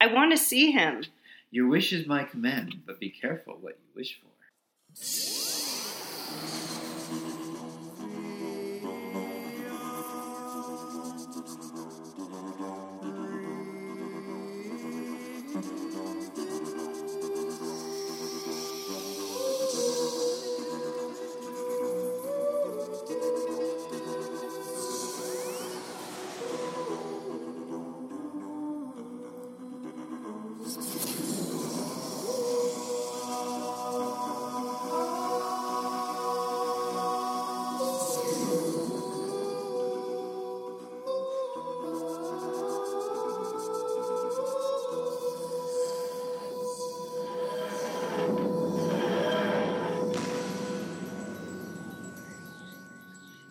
I want to see him. Your wish is my command, but be careful what you wish for.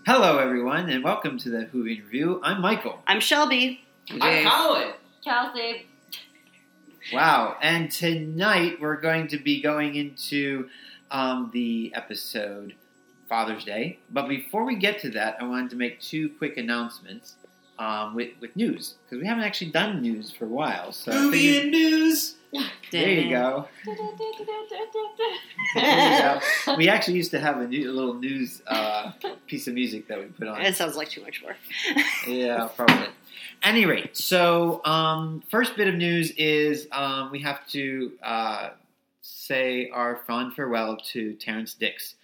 Hello, everyone, and welcome to the Whovian Review. I'm Michael. I'm Shelby. I'm Colin. Kelsey. Wow, and tonight we're going to be going into um, the episode Father's Day. But before we get to that, I wanted to make two quick announcements um, with, with news because we haven't actually done news for a while. So I figured- news. there you go. There you go. We actually used to have a, new, a little news uh, piece of music that we put on. It sounds like too much work. Yeah, probably. Any rate, so um, first bit of news is um, we have to uh, say our fond farewell to Terrance Dicks,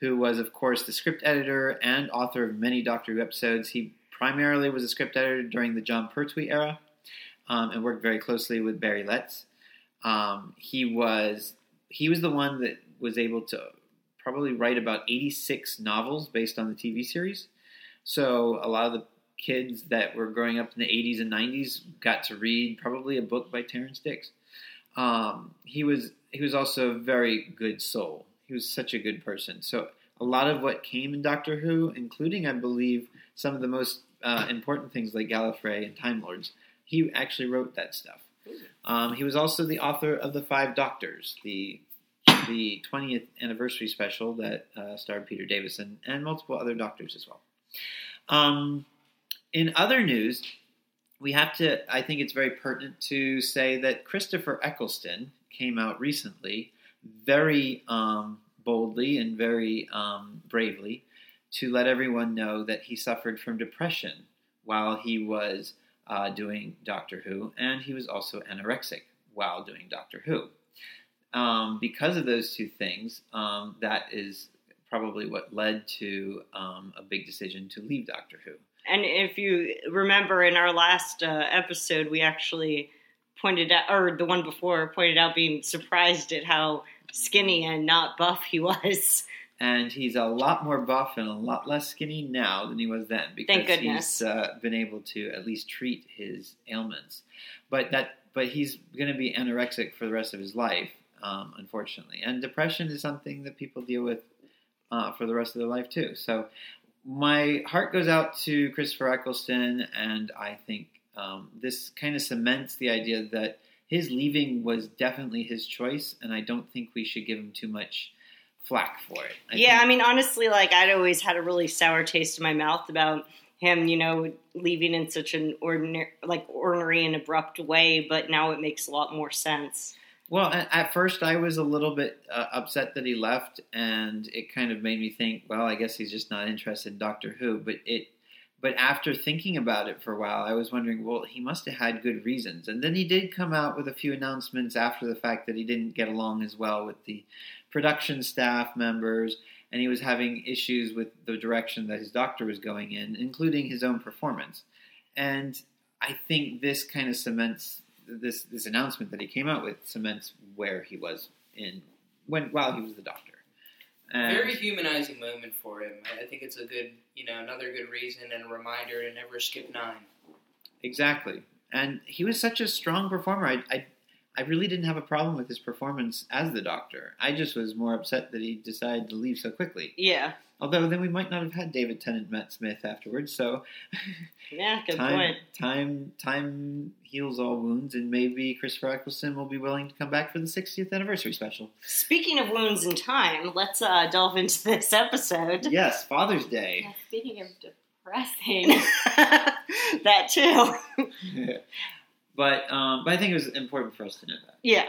who was, of course, the script editor and author of many Doctor Who episodes. He primarily was a script editor during the Jon Pertwee era um, and worked very closely with Barry Letts. Um, he was he was the one that was able to probably write about 86 novels based on the TV series. So a lot of the kids that were growing up in the 80s and 90s got to read probably a book by Terrance Dicks. Um, he was he was also a very good soul. He was such a good person. So a lot of what came in Doctor Who, including I believe some of the most uh, important things like Gallifrey and Time Lords, he actually wrote that stuff. Um, he was also the author of the Five Doctors, the the 20th anniversary special that uh, starred Peter Davison and multiple other doctors as well. Um, in other news, we have to, I think it's very pertinent to say that Christopher Eccleston came out recently very um, boldly and very um, bravely to let everyone know that he suffered from depression while he was uh, doing Doctor Who, and he was also anorexic while doing Doctor Who. Um, because of those two things, um, that is probably what led to um, a big decision to leave Doctor Who. And if you remember in our last uh, episode, we actually pointed out, or the one before, pointed out being surprised at how skinny and not buff he was. And he's a lot more buff and a lot less skinny now than he was then because he's uh, been able to at least treat his ailments. But that, but he's going to be anorexic for the rest of his life, um, unfortunately. And depression is something that people deal with uh, for the rest of their life too. So my heart goes out to Christopher Eccleston, and I think um, this kind of cements the idea that his leaving was definitely his choice, and I don't think we should give him too much flack for it. I yeah, think- I mean, honestly, like I'd always had a really sour taste in my mouth about him, you know, leaving in such an ordinary, like ornery and abrupt way. But now it makes a lot more sense. Well, at, first I was a little bit uh, upset that he left, and it kind of made me think, well, I guess he's just not interested in Doctor Who. But it, but after thinking about it for a while, I was wondering, well, he must have had good reasons. And then he did come out with a few announcements after the fact that he didn't get along as well with the production staff members, and he was having issues with the direction that his doctor was going in, including his own performance. And I think this kind of cements this this announcement that he came out with cements where he was in when while he was the doctor. And Very humanizing moment for him. I think it's a good, you know, another good reason and a reminder to never skip nine. exactly, and he was such a strong performer. I, I I really didn't have a problem with his performance as the doctor. I just was more upset that he decided to leave so quickly. Yeah, Although then we might not have had David Tennant, Matt Smith afterwards. So yeah, good time, point. time, time heals all wounds, and maybe Christopher Eccleston will be willing to come back for the 60th anniversary special. Speaking of wounds and time, let's uh, delve into this episode. Yes, Father's Day. Yeah, speaking of depressing, that too. But um, but I think it was important for us to know that. Yeah.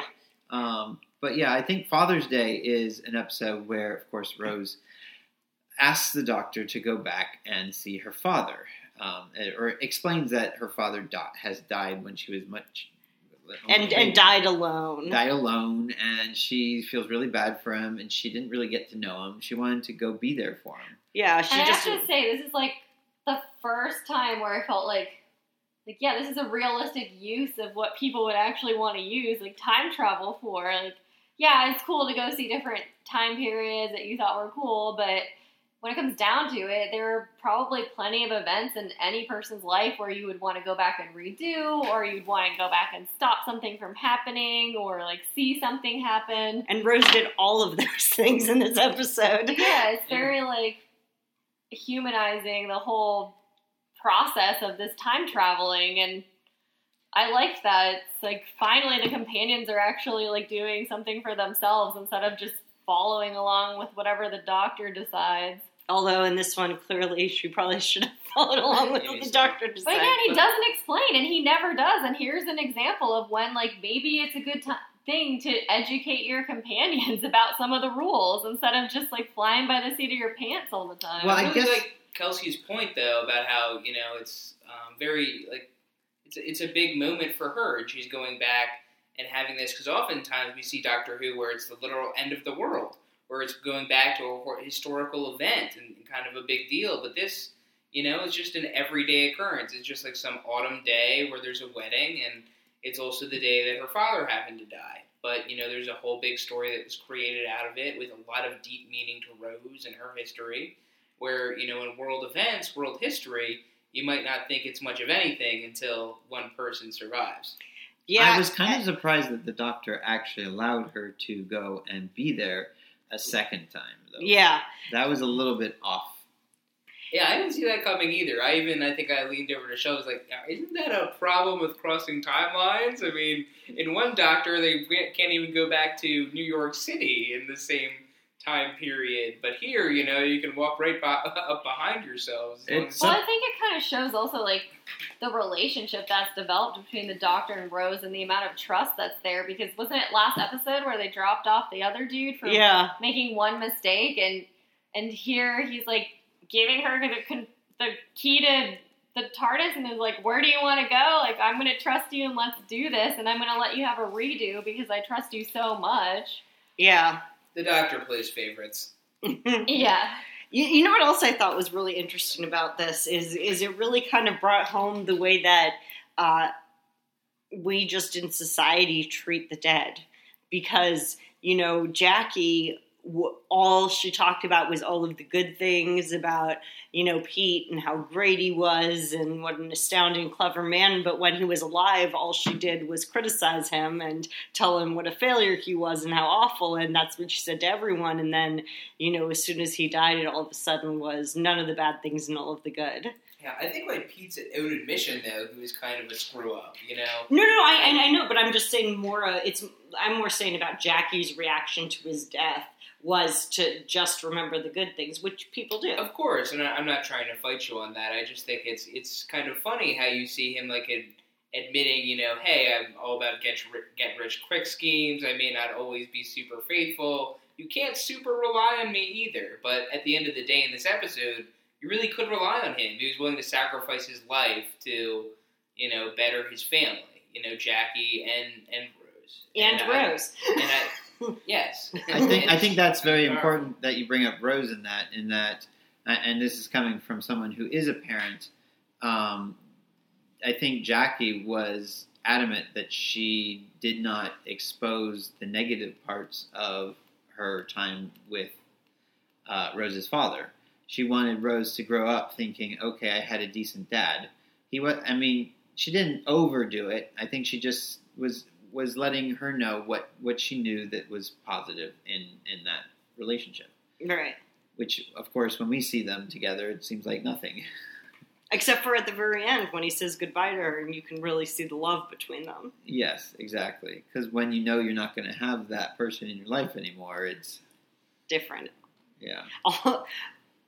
Um, but yeah, I think Father's Day is an episode where, of course, Rose asks the doctor to go back and see her father, um, or explains that her father di- has died when she was much And and died alone. died alone, and she feels really bad for him, and she didn't really get to know him. She wanted to go be there for him. Yeah, she and I just have to say, this is like the first time where I felt like, like yeah, this is a realistic use of what people would actually want to use like time travel for. Like, yeah, it's cool to go see different time periods that you thought were cool, but when it comes down to it, there are probably plenty of events in any person's life where you would want to go back and redo, or you'd want to go back and stop something from happening, or like see something happen. and Rose did all of those things in this episode. Yeah, it's very like humanizing the whole process of this time traveling and I liked that. It's like finally the companions are actually like doing something for themselves instead of just following along with whatever the doctor decides. Although in this one, clearly she probably should have followed along with what the doctor But decided. again, he doesn't explain and he never does. And here's an example of when like maybe it's a good time thing to educate your companions about some of the rules instead of just like flying by the seat of your pants all the time. Well, I I guess- like Kelsey's point though about how you know it's um, very like it's a, it's a big moment for her, and she's going back and having this because oftentimes we see Doctor Who where it's the literal end of the world, where it's going back to a historical event and kind of a big deal. But this, you know, it's just an everyday occurrence. It's just like some autumn day where there's a wedding, and it's also the day that her father happened to die. But you know, there's a whole big story that was created out of it with a lot of deep meaning to Rose and her history where you know in world events, world history, you might not think it's much of anything until one person survives. yeah, I was kind of surprised that the doctor actually allowed her to go and be there a second time, though. yeah. That was a little bit off. Yeah, I didn't see that coming either. I even I think I leaned over to show. I was like, isn't that a problem with crossing timelines? I mean, in one Doctor, they can't even go back to New York City in the same time period. But here, you know, you can walk right by, up behind yourselves. It's- Well, I think it kind of shows also like the relationship that's developed between the doctor and Rose and the amount of trust that's there. Because wasn't it last episode where they dropped off the other dude for Yeah, making one mistake, and and here he's like giving her the the key to the TARDIS and is like, "Where do you want to go? Like, I'm going to trust you and let's do this, and I'm going to let you have a redo because I trust you so much." yeah. The Doctor plays favorites. Yeah, You, you know what else I thought was really interesting about this is is it really kind of brought home the way that uh, we just in society treat the dead because you know Jackie w- all she talked about was all of the good things about you know Pete and how great he was and what an astounding clever man but when he was alive all she did was criticize him and tell him what a failure he was and how awful and that's what she said to everyone and then you know, as soon as he died, it all of a sudden was none of the bad things and all of the good. Yeah, I think like Pete's own admission though, he was kind of a screw up. You know, No, no, I I know, but I'm just saying more. Uh, it's I'm more saying about Jackie's reaction to his death was to just remember the good things, which people do. Of course, and I- I'm not trying to fight you on that. I just think it's it's kind of funny how you see him like ad- admitting, you know, hey, I'm all about get get rich quick schemes. I may not always be super faithful. You can't super rely on me either. But at the end of the day, in this episode, you really could rely on him. He was willing to sacrifice his life to, you know, better his family. You know, Jackie and and Rose and I- Rose. and I, yes, I think I think that's very important that you bring up Rose in that in that, and this is coming from someone who is a parent. Um, I think Jackie was adamant that she did not expose the negative parts of her time with uh, Rose's father. She wanted Rose to grow up thinking, "Okay, I had a decent dad." He was. I mean, she didn't overdo it. I think she just was was letting her know what what she knew that was positive in in that relationship. right. Which, of course, when we see them together, it seems like nothing. Except for at the very end when he says goodbye to her, and you can really see the love between them. yes, exactly. Because when you know you're not going to have that person in your life anymore, it's Different. yeah.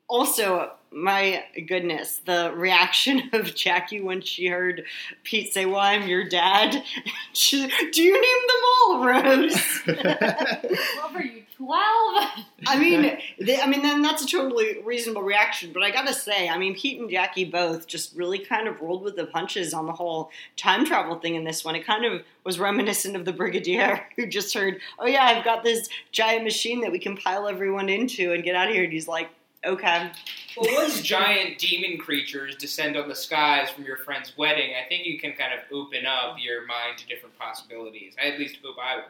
Also, my goodness, the reaction of Jackie when she heard Pete say, "Well, I'm your dad." She, Do you name them all, Rose? What are you, 12? I mean, they, I mean, then that's a totally reasonable reaction. But I gotta say, I mean, Pete and Jackie both just really kind of rolled with the punches on the whole time travel thing in this one. It kind of was reminiscent of the Brigadier who just heard, "Oh yeah, I've got this giant machine that we can pile everyone into and get out of here." And he's like, "Okay." Well, once giant demon creatures descend on the skies from your friend's wedding, I think you can kind of open up your mind to different possibilities. I at least hope I would.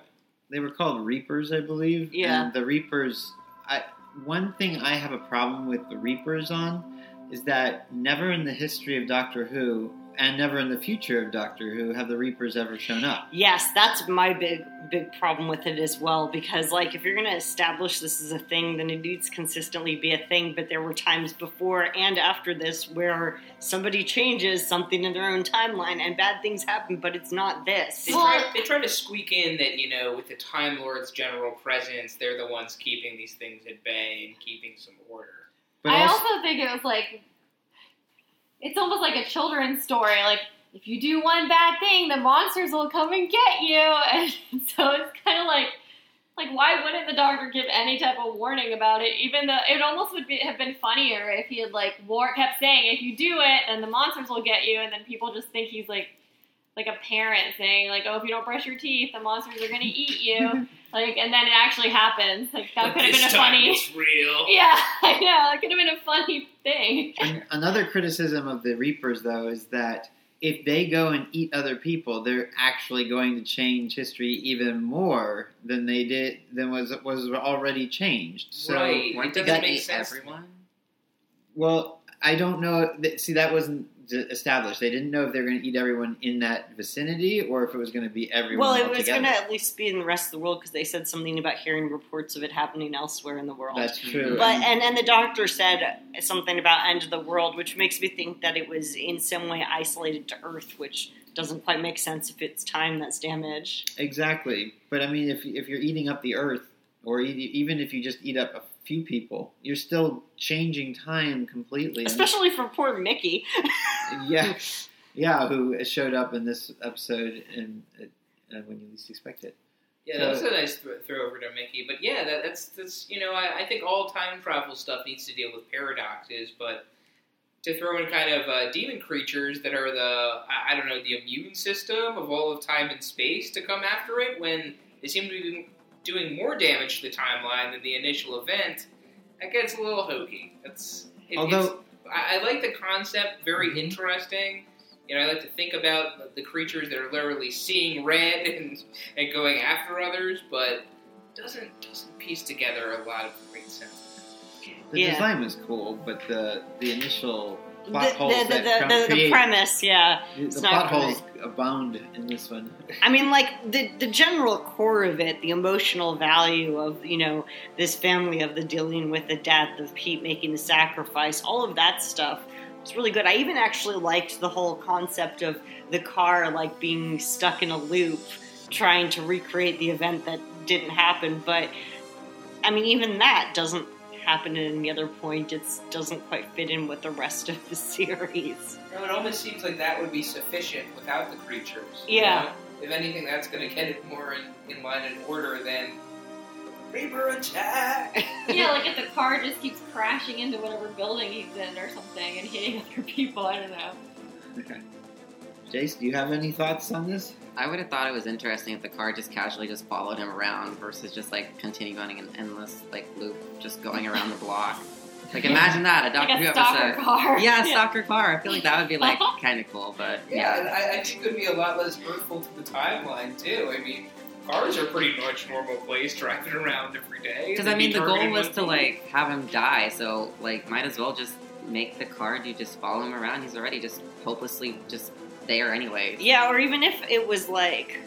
they were called Reapers, I believe. Yeah. And the Reapers, I, one thing I have a problem with the Reapers on is that never in the history of Doctor Who and never in the future of Doctor Who have the Reapers ever shown up. Yes, that's my big big problem with it as well because like if you're going to establish this as a thing then it needs consistently be a thing but there were times before and after this where somebody changes something in their own timeline and bad things happen but it's not this. They Well- try, they try to squeak in that, you know, with the Time Lord's general presence, they're the ones keeping these things at bay and keeping some order. But I also, also think it was like, it's almost like a children's story. Like, if you do one bad thing, the monsters will come and get you. And so it's kind of like, like why wouldn't the doctor give any type of warning about it? Even though it almost would be, have been funnier if he had like war kept saying, if you do it, then the monsters will get you, and then people just think he's like, like a parent saying like, oh, if you don't brush your teeth, the monsters are gonna eat you. like, and then it actually happens. Like that But could have been a time funny. It's real. Yeah, I know. That could have been a funny thing. an- another criticism of the Reapers, though, is that if they go and eat other people, they're actually going to change history even more than they did than was was already changed. So, right. It Weren't doesn't make eat sense. everyone? well, I don't know. See, that wasn't d- established. They didn't know if they were going to eat everyone in that vicinity or if it was going to be everyone. well, it was going to at least be in the rest of the world because they said something about hearing reports of it happening elsewhere in the world. That's true. Mm-hmm. But and and the doctor said something about end of the world, which makes me think that it was in some way isolated to Earth, which doesn't quite make sense if it's time that's damaged. Exactly, but I mean, if if you're eating up the Earth, or even if you just eat up a few people, you're still changing time completely. And- Especially for poor Mickey. yeah, yeah, who showed up in this episode and uh, when you least expect it. Yeah, that was a nice throw, throw over to Mickey. But yeah, that, that's that's you know I, I think all time travel stuff needs to deal with paradoxes, but to throw in kind of uh, demon creatures that are the I, I don't know the immune system of all of time and space to come after it when they seem to be doing more damage to the timeline than the initial event, that gets a little hokey. That's it, Although- it's- I, I like the concept, very mm-hmm. interesting. You know, I like to think about the creatures that are literally seeing red and, and going after others, but doesn't doesn't piece together a lot of the great sense. Of the Yeah. design was cool, but the the initial The, holes the, the, that the, the, premise, yeah. the it's plot holes abound in this one. I mean, like the the general core of it, the emotional value of you know this family of the dealing with the death of Pete making the sacrifice, all of that stuff was really good. I even actually liked the whole concept of the car like being stuck in a loop, trying to recreate the event that didn't happen. But I mean, even that doesn't happen at any other point. It doesn't quite fit in with the rest of the series. You know, it almost seems like that would be sufficient without the creatures. you Yeah. know? If anything, that's going to get it more in, in line and order than Reaper attack. Yeah, like if the car just keeps crashing into whatever building he's in or something and hitting other people. I don't know. Okay. Jace, do you have any thoughts on this? I would have thought it was interesting if the car just casually just followed him around versus just like continue running an endless like loop, just going around the block. Like imagine that a Doctor Like Who a stalker episode. car. Yeah, a stalker car. I feel like that would be like kind of cool, but Yeah, yeah. I, I think it would be a lot less hurtful to the timeline too. I mean, cars are pretty much normal place driving around every day. Because I mean, the goal was to like have him die, so like might as well just make the car You just follow him around. He's already just hopelessly just there anyway. Yeah, or even if it was like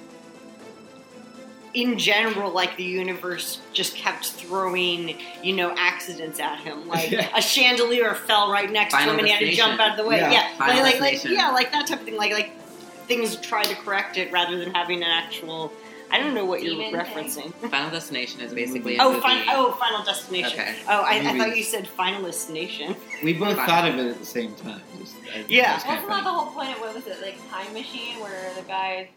in general, like the universe just kept throwing, you know, accidents at him. Like Yeah. a chandelier fell right next Final to him and he had to jump out of the way. Yeah, Yeah, like, like, like yeah, like that type of thing. Like like things try to correct it rather than having an actual I don't know what you're Demon referencing. Final Destination is basically oh, a Oh, movie. fin- oh, Final Destination. Okay. Oh, I, I thought you said Finalist Nation. We both Fine. thought of it at the same time. Just, I- Yeah. it's Wasn't that the whole point of what was it, like Time Machine, where the guy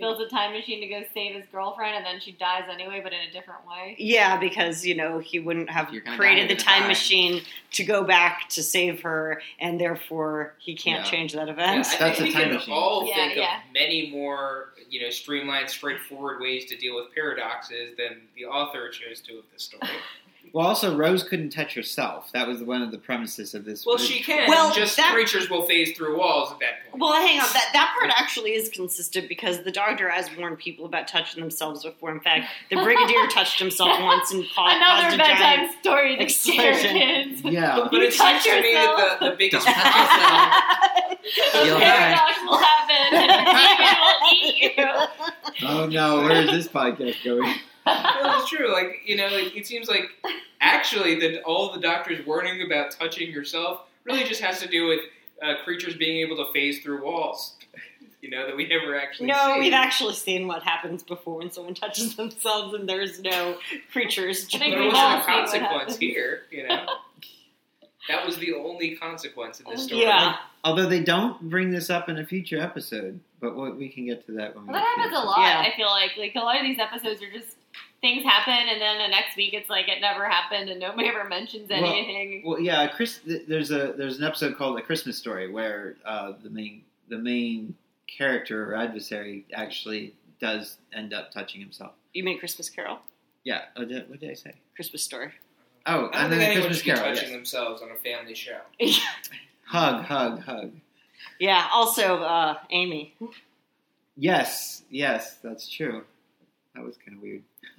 builds a time machine to go save his girlfriend, and then she dies anyway, but in a different way. Yeah, because you know he wouldn't have You're die, created the time die. machine to go back to save her, and therefore he can't Yeah. change that event. I That's think a we time can machine. all Yeah, think yeah. of many more, you know, streamlined, straightforward ways to deal with paradoxes than the author chose to of this story. Well, also Rose couldn't touch herself. That was one of the premises of this. Well, she can. Well, just that- creatures will phase through walls at that point. Well, hang on. That that part actually is consistent because the doctor has warned people about touching themselves before. In fact, the brigadier touched himself once and caused, caused Another a bedtime giant. story to explosion. kids. Yeah. but You it seems touch to me that the, the biggest Don't touch yourself. A You'll paradox will happen, and a demon will eat you. Oh no, where is this podcast going? Well, it's true. Like you know, it, it seems like actually that all the doctor's warning about touching yourself really just has to do with uh, creatures being able to phase through walls. You know that we never actually. No, see. we've actually seen what happens before when someone touches themselves and there's no creatures. I think But it wasn't a consequence here. You know, that was the only consequence in this story. Yeah. Although they don't bring this up in a future episode, but we we can get to that when Well, get that happens a lot. Yeah. I feel like like a lot of these episodes are just things happen, and then the next week it's like it never happened, and nobody ever mentions anything. Well, yeah, Chris. There's a there's an episode called A Christmas Story where uh, the main the main character or adversary actually does end up touching himself. You mean Christmas Carol? Yeah. Oh, did, what did I say? Christmas story. Oh, I don't and think then A anyone Christmas should be Carol. touching yes. themselves on a family show. Hug, hug, hug. yeah. Also, uh, Amy. Yes, yes, that's true. That was kind of weird.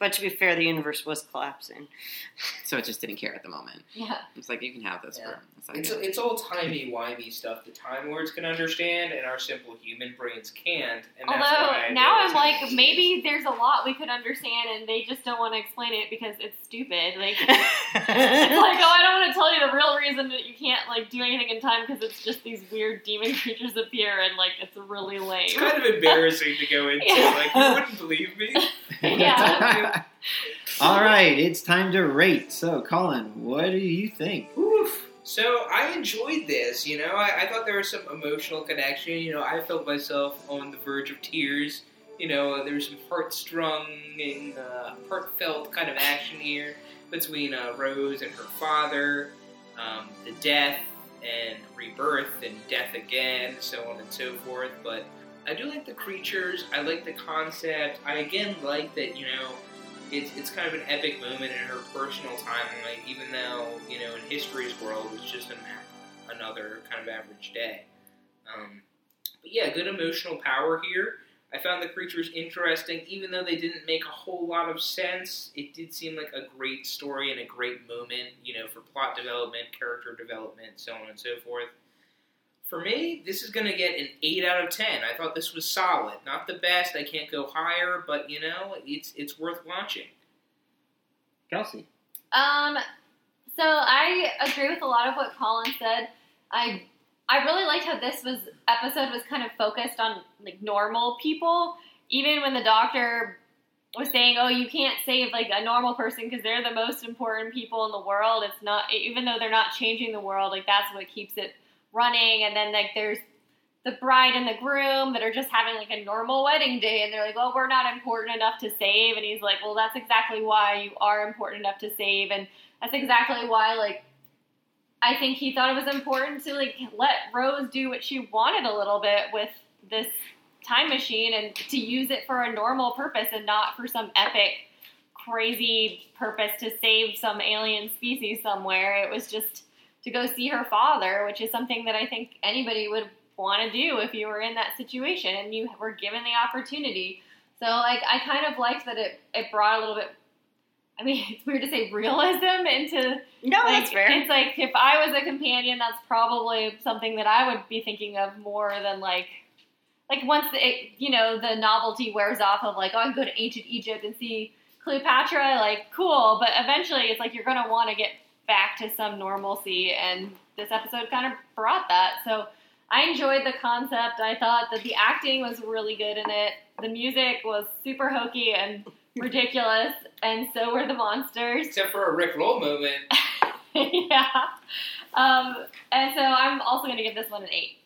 But to be fair, the universe was collapsing. So it just didn't care at the moment. yeah, It's like you can have this Yeah. for. It's like, It's it's all timey wimey stuff the Time Lords can understand, and our simple human brains can't. And although why now I'm like to maybe there's a lot we could understand, and they just don't want to explain it because it's stupid. Like it's like oh, I don't want to tell you the real reason that you can't like do anything in time because it's just these weird demon creatures appear, and like it's really lame. It's kind of embarrassing to go into. Yeah. Like you wouldn't believe me. Yeah. All right, it's time to rate. So, Colin, what do you think? Oof. So I enjoyed this. You know, I, I thought there was some emotional connection. You know, I felt myself on the verge of tears. You know, there was some heart-strung and uh, heartfelt kind of action here between uh, Rose and her father, um, the death and rebirth and death again, so on and so forth. But I do like the creatures. I like the concept. I again like that. You know, it's it's kind of an epic moment in her personal timeline, even though you know in history's world it's just an, another kind of average day. Um, but yeah, good emotional power here. I found the creatures interesting, even though they didn't make a whole lot of sense. It did seem like a great story and a great moment, you know, for plot development, character development, so on and so forth. For me, this is going to get an 8 out of 10. I thought this was solid. Not the best, I can't go higher, but you know, it's it's worth watching. Kelsey. Um, so I agree with a lot of what Colin said. I I really liked how this was episode was kind of focused on like normal people. Even when the doctor was saying, "Oh, you can't save like a normal person because they're the most important people in the world." It's not even though they're not changing the world. Like that's what keeps it running. And then like there's the bride and the groom that are just having like a normal wedding day and they're like, oh, we're not important enough to save. And he's like, well, that's exactly why you are important enough to save. And that's exactly why, like, I think he thought it was important to like let Rose do what she wanted a little bit with this time machine and to use it for a normal purpose and not for some epic, crazy purpose to save some alien species somewhere. It was just to go see her father, which is something that I think anybody would want to do if you were in that situation and you were given the opportunity. So like I kind of liked that it it brought a little bit I mean, it's weird to say realism into No, like, that's fair. It's like if I was a companion, that's probably something that I would be thinking of more than like, like once the it, you know the novelty wears off of like, oh, I can go to ancient Egypt and see Cleopatra, like cool. But eventually, it's like you're gonna want to get back to some normalcy, and this episode kind of brought that. So I enjoyed the concept. I thought that the acting was really good in it. The music was super hokey and ridiculous, and so were the monsters. Except for a Rick Roll moment. yeah. Um, and so I'm also going to give this one an eight.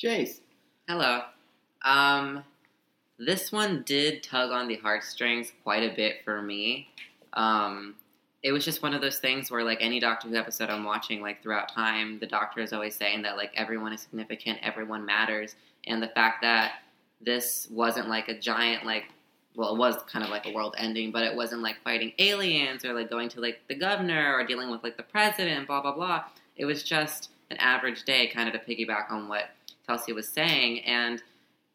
Jace. Hello. Um, this one did tug on the heartstrings quite a bit for me. Um, it was just one of those things where, like any Doctor Who episode I'm watching, like throughout time, the Doctor is always saying that like everyone is significant, everyone matters, and the fact that this wasn't like a giant like well, it was kind of like a world ending, but it wasn't like fighting aliens or like going to like the governor or dealing with like the president, blah blah blah. It was just an average day, kind of to piggyback on what Kelsey was saying, and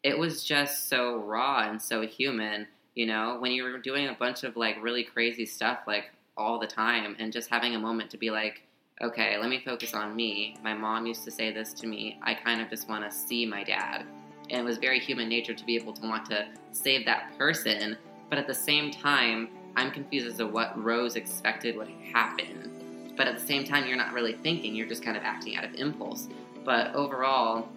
it was just so raw and so human. You know, when you were doing a bunch of like really crazy stuff like all the time, and just having a moment to be like, okay, let me focus on me. My mom used to say this to me. I kind of just want to see my dad and it was very human nature to be able to want to save that person. But at the same time, I'm confused as to what Rose expected would happen. But at the same time, you're not really thinking, you're just kind of acting out of impulse. But overall,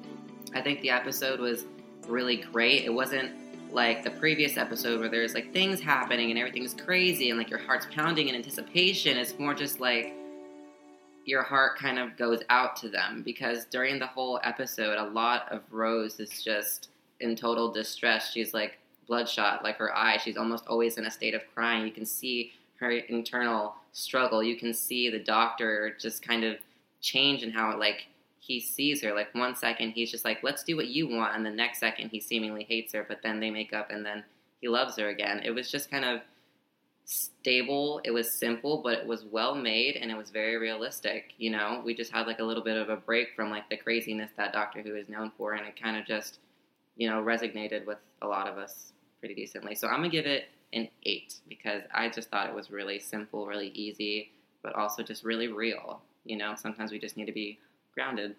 I think the episode was really great. It wasn't like the previous episode where there's like things happening and everything's crazy and like your heart's pounding in anticipation. It's more just like your heart kind of goes out to them because during the whole episode, a lot of Rose is just in total distress. She's like bloodshot, like her eye. She's almost always in a state of crying. You can see her internal struggle. You can see the doctor just kind of change in how it like he sees her. Like one second he's just like, "Let's do what you want," and the next second he seemingly hates her. But then they make up, and then he loves her again. It was just kind of stable. It was simple, but it was well made and it was very realistic. You know, we just had like a little bit of a break from like the craziness that Doctor Who is known for, and it kind of just, you know, resonated with a lot of us pretty decently. So I'm gonna give it an eight because I just thought it was really simple, really easy, but also just really real. You know, sometimes we just need to be grounded.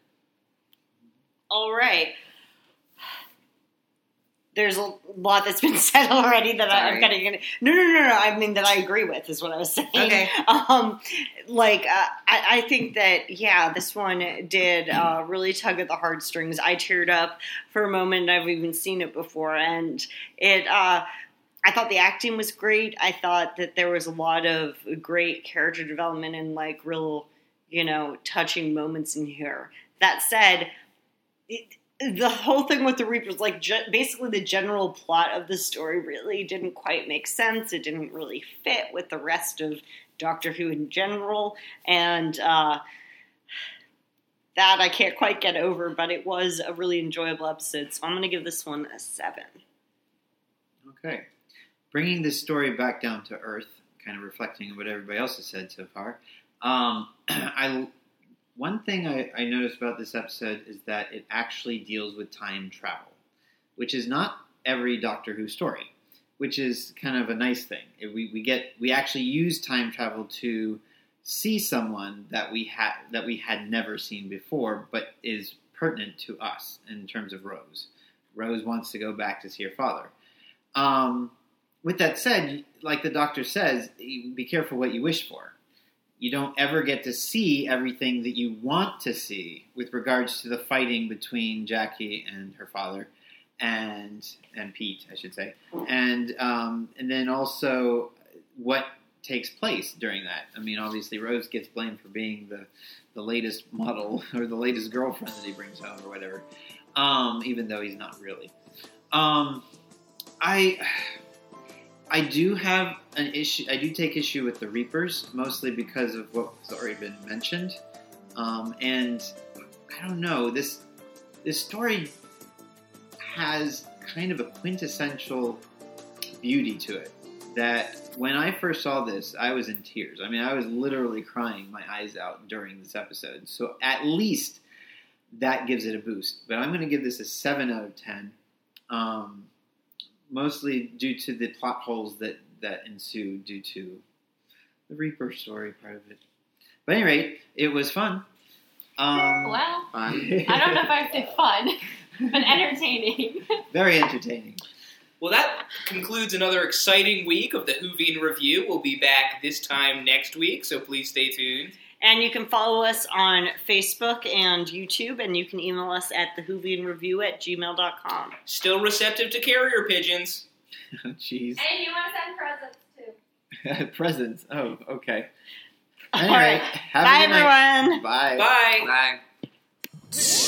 All right there's a lot that's been said already that I, am kind of gonna. No, no, no, no. I mean that I agree with is what I was saying. Okay. Um, like uh, I, I think that yeah, this one did uh, really tug at the heartstrings. I teared up for a moment. I've even seen it before, and it. Uh, I thought the acting was great. I thought that there was a lot of great character development and like real, you know, touching moments in here. That said. It, the whole thing with the Reapers, like ge- basically the general plot of the story, really didn't quite make sense. It didn't really fit with the rest of Doctor Who in general, and uh, that I can't quite get over. But it was a really enjoyable episode, so I'm going to give this one a seven. Okay, bringing this story back down to earth, kind of reflecting what everybody else has said so far. Um, I one thing I, I noticed about this episode is that it actually deals with time travel, which is not every Doctor Who story, which is kind of a nice thing. We, we get we actually use time travel to see someone that we had that we had never seen before, but is pertinent to us in terms of Rose. Rose wants to go back to see her father. Um, with that said, like the doctor says, be careful what you wish for you don't ever get to see everything that you want to see with regards to the fighting between Jackie and her father, and and Pete, I should say, and um, and then also what takes place during that. I mean, obviously Rose gets blamed for being the the latest model or the latest girlfriend that he brings home or whatever, um, even though he's not really. Um, I I do have an issue. I do take issue with the Reapers, mostly because of what's already been mentioned. Um, and I don't know this this story has kind of a quintessential beauty to it. That when I first saw this, I was in tears. I mean, I was literally crying my eyes out during this episode. So at least that gives it a boost. But I'm going to give this a seven out of ten. Um, mostly due to the plot holes that that ensue due to the Reaper story part of it. But at any rate, it was fun. Um, well, fun. I don't know if I'd say fun, but entertaining. Very entertaining. Well, that concludes another exciting week of the Whovian Review. We'll be back this time next week, so please stay tuned. And you can follow us on Facebook and YouTube, and you can email us at thewhovianreview at gmail.com. Still receptive to carrier pigeons. Jeez. And you want to send presents too. Presents. Oh, okay. All Anyway, right. have Bye, a good night. everyone. Bye. Bye. Bye.